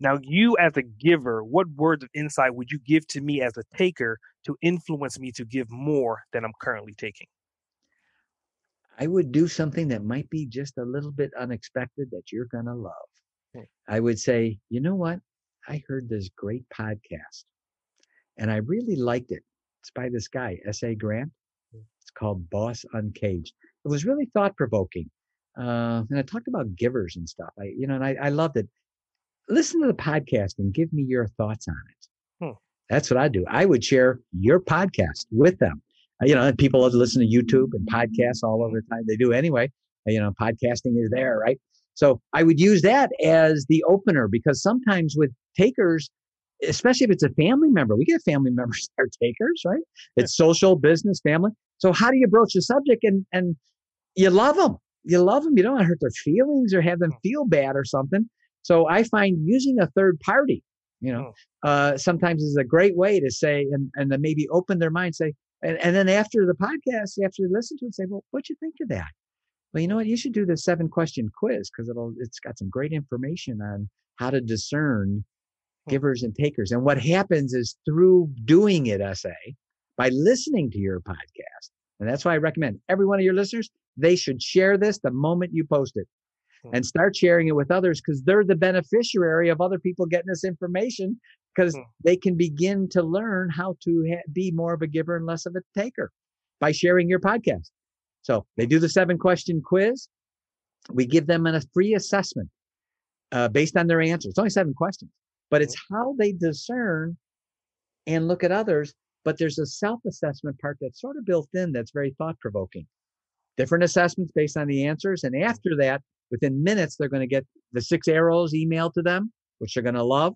Now, you as a giver, what words of insight would you give to me as a taker to influence me to give more than I'm currently taking? I would do something that might be just a little bit unexpected that you're going to love. Hmm. I would say, you know what? I heard this great podcast and I really liked it. It's by this guy, S.A. Grant. Hmm. It's called Boss Uncaged. It was really thought provoking. Uh, and I talked about givers and stuff. I, you know, and I, I loved it. Listen to the podcast and give me your thoughts on it. Hmm. That's what I do. I would share your podcast with them. Uh, you know, people listen to YouTube and podcasts all over the time. They do anyway. Uh, you know, podcasting is there, right? So I would use that as the opener because sometimes with takers, especially if it's a family member, we get family members that are takers, right? It's social, business, family. So how do you broach the subject and and you love them? You love them. You don't want to hurt their feelings or have them hmm. feel bad or something. So I find using a third party, you know, hmm. uh, sometimes is a great way to say and and then maybe open their mind, say, and, and then after the podcast, after you listen to it, say, well, what'd you think of that? Well, you know what? You should do the seven question quiz because it'll it's got some great information on how to discern hmm. givers and takers. And what happens is through doing it, SA, by listening to your podcast, and that's why I recommend every one of your listeners they should share this the moment you post it hmm. and start sharing it with others because they're the beneficiary of other people getting this information because hmm. they can begin to learn how to ha- be more of a giver and less of a taker by sharing your podcast. So they do the seven question quiz. We give them a free assessment uh, based on their answers. It's only seven questions, but it's hmm. how they discern and look at others. But there's a self assessment part that's sort of built in that's very thought provoking different assessments based on the answers. And after that, within minutes, they're going to get the six arrows emailed to them, which they're going to love.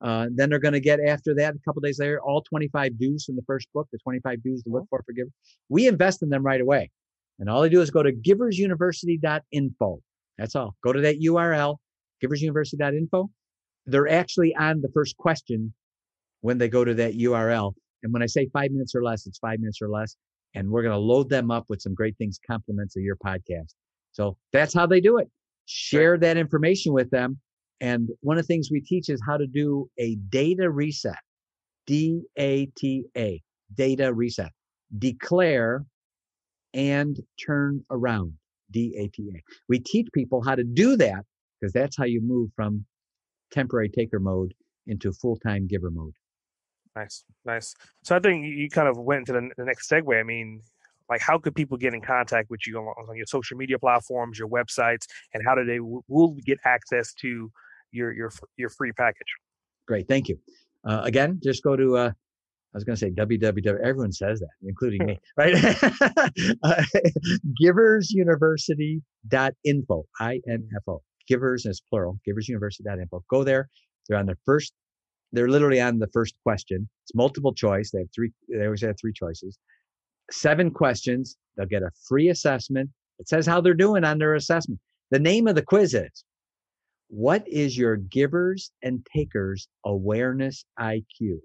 Uh, then they're going to get after that a couple days later all 25 do's from the first book, the 25 do's to look for for givers. We invest in them right away, and all they do is go to giversuniversity.info. That's all. Go to that URL, giversuniversity.info. They're actually on the first question when they go to that URL. And when I say five minutes or less, it's five minutes or less and we're going to load them up with some great things, compliments of your podcast. So that's how they do it. Share that information with them. And one of the things we teach is how to do a data reset. D A T A, data reset. Declare and turn around, D A T A. We teach people how to do that because that's how you move from temporary taker mode into full time giver mode. Nice, nice. So I think you kind of went to the, the next segue. I mean, like how could people get in contact with you on, on your social media platforms, your websites, and how do they will get access to your your your free package? Great, thank you. Uh, again, just go to uh, I was going to say www. Everyone says that, including me, right? uh, giversuniversity.info, I-N-F-O. Givers is plural. Giversuniversity.info. Go there. They're on the first. They're literally on the first question. It's multiple choice. They have three. They always have three choices. Seven questions. They'll get a free assessment. It says how they're doing on their assessment. The name of the quiz is what is your givers and takers awareness IQ?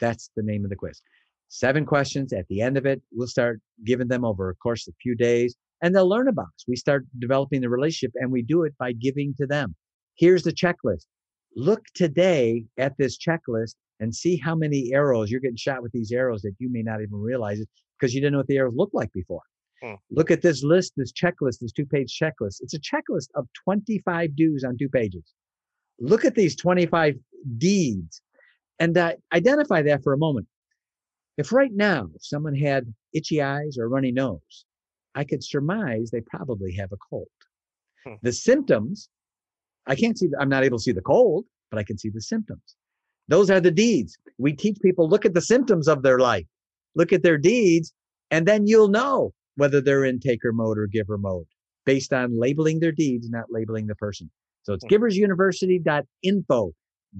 That's the name of the quiz. Seven questions. At the end of it, we'll start giving them over a course of a few days and they'll learn about us. We start developing the relationship and we do it by giving to them. Here's the checklist. Look today at this checklist and see how many arrows you're getting shot with these arrows that you may not even realize it because you didn't know what the arrows looked like before. Hmm. Look at this list, this checklist, this two page checklist. It's a checklist of 25 do's on two pages. Look at these 25 deeds and uh, identify that for a moment. If right now someone had itchy eyes or runny nose, I could surmise they probably have a cold. Hmm. The symptoms, I can't see, I'm not able to see the cold, but I can see the symptoms. Those are the deeds. We teach people look at the symptoms of their life, look at their deeds, and then you'll know whether they're in taker mode or giver mode based on labeling their deeds, not labeling the person. So it's hmm. giversuniversity.info.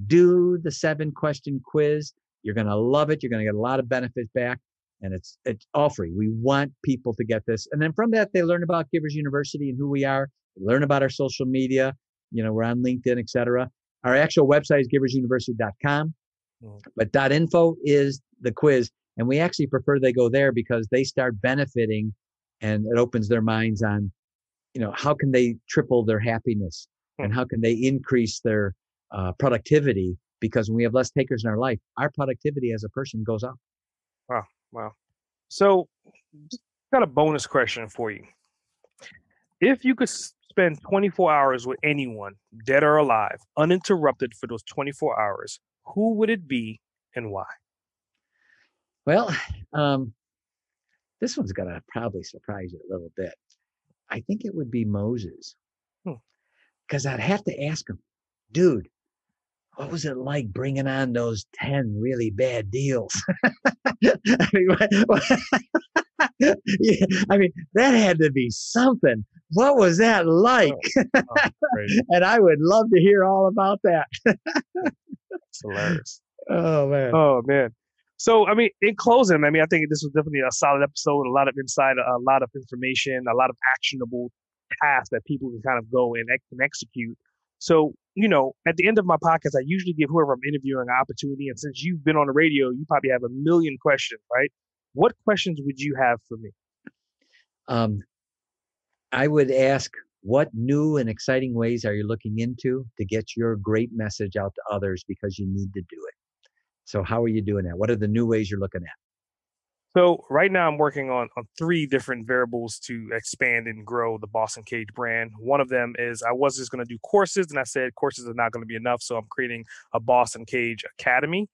Do the seven question quiz. You're going to love it. You're going to get a lot of benefits back and it's it's all free. We want people to get this, and then from that they learn about Givers University and who we are. They learn about our social media. You know, we're on LinkedIn, etc. Our actual website is giversuniversity.com, mm. but .info is the quiz, and we actually prefer they go there because they start benefiting, and it opens their minds on, you know, how can they triple their happiness, and how can they increase their uh, productivity because when we have less takers in our life, our productivity as a person goes up. Wow. Wow. So, got a bonus question for you. If you could spend 24 hours with anyone, dead or alive, uninterrupted for those 24 hours, who would it be and why? Well, um, this one's going to probably surprise you a little bit. I think it would be Moses. Because hmm. I'd have to ask him, dude, what was it like bringing on those 10 really bad deals? I, mean, yeah, I mean, that had to be something. What was that oh, like? Oh, oh, and I would love to hear all about that. It's hilarious. Oh, man. Oh, man. So, I mean, in closing, I mean, I think this was definitely a solid episode, a lot of insight, a lot of information, a lot of actionable tasks that people can kind of go and, and execute. So, you know, at the end of my podcast, I usually give whoever I'm interviewing an opportunity. And since you've been on the radio, you probably have a million questions, right? What questions would you have for me? Um, I would ask, what new and exciting ways are you looking into to get your great message out to others because you need to do it? So, how are you doing that? What are the new ways you're looking at? So right now I'm working on, on three different variables to expand and grow the Boss Uncaged brand. One of them is I was just going to do courses and I said courses are not going to be enough. So I'm creating a Boss Uncaged Academy.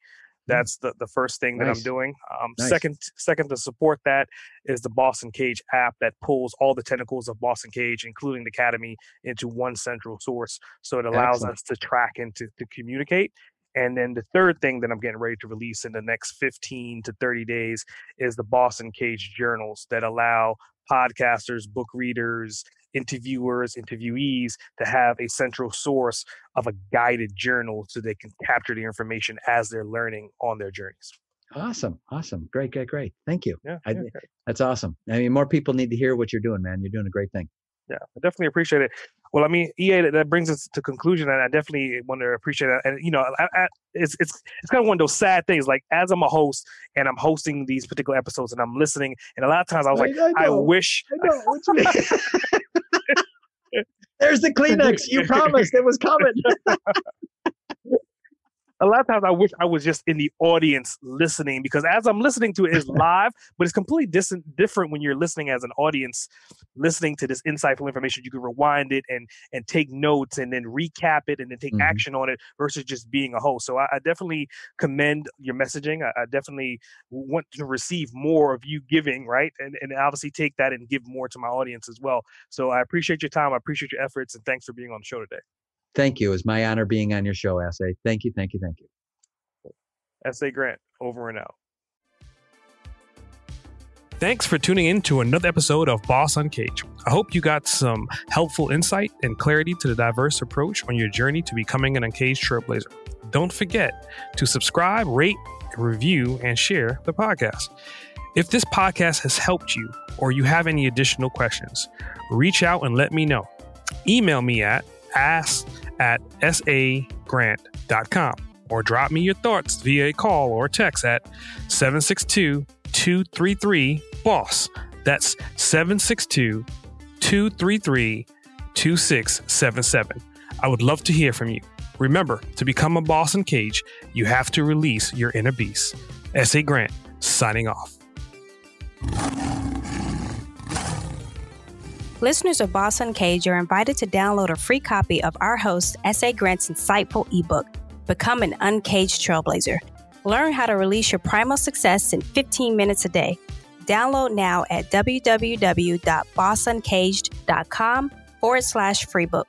Mm. That's the, the first thing that. I'm doing. Um, nice. Second, second to support that is the Boss Uncaged app that pulls all the tentacles of Boss Uncaged, including the Academy, into one central source. So it allows Excellent. us to track and to, to communicate. And then the third thing that I'm getting ready to release in the next 15 to 30 days is the Boss Uncaged journals that allow podcasters, book readers, interviewers, interviewees to have a central source of a guided journal so they can capture the information as they're learning on their journeys. Awesome. Awesome. Great, great, great. Thank you. Yeah, I, yeah, That's awesome. I mean, more people need to hear what you're doing, man. You're doing a great thing. Yeah, I definitely appreciate it. Well, I mean, SA, that, brings us to conclusion, and I definitely want to appreciate it. And you know, I, I, it's it's it's kind of one of those sad things. Like as I'm a host and I'm hosting these particular episodes, and I'm listening, and a lot of times I was like, I, I wish. There's the Kleenex. You promised it was coming. a lot of times I wish I was just in the audience listening because as I'm listening to it is live, but it's completely dis- different when you're listening as an audience, listening to this insightful information. You can rewind it and and take notes and then recap it and then take mm-hmm. action on it versus just being a host. So I, I definitely commend your messaging. I, I, definitely want to receive more of you giving, right? And and obviously take that and give more to my audience as well. So I appreciate your time. I appreciate your efforts and thanks for being on the show today. Thank you. It was my honor being on your show, SA. Thank you, thank you, thank you. S.A. Grant, over and out. Thanks for tuning in to another episode of Boss Uncaged. I hope you got some helpful insight and clarity to the diverse approach on your journey to becoming an uncaged trailblazer. Don't forget to subscribe, rate, review, and share the podcast. If this podcast has helped you or you have any additional questions, reach out and let me know. Email me at ask at sagrant.com or drop me your thoughts via a call or text at 762 233 BOSS. That's 762 233 2677. I would love to hear from you. Remember, to become a boss in cage, you have to release your inner beast. S.A. Grant, signing off. Listeners of Boss Uncaged are invited to download a free copy of our host, S.A. Grant's insightful ebook, Become an Uncaged Trailblazer. Learn how to release your primal success in 15 minutes a day. Download now at www.bossuncaged.com forward slash free book.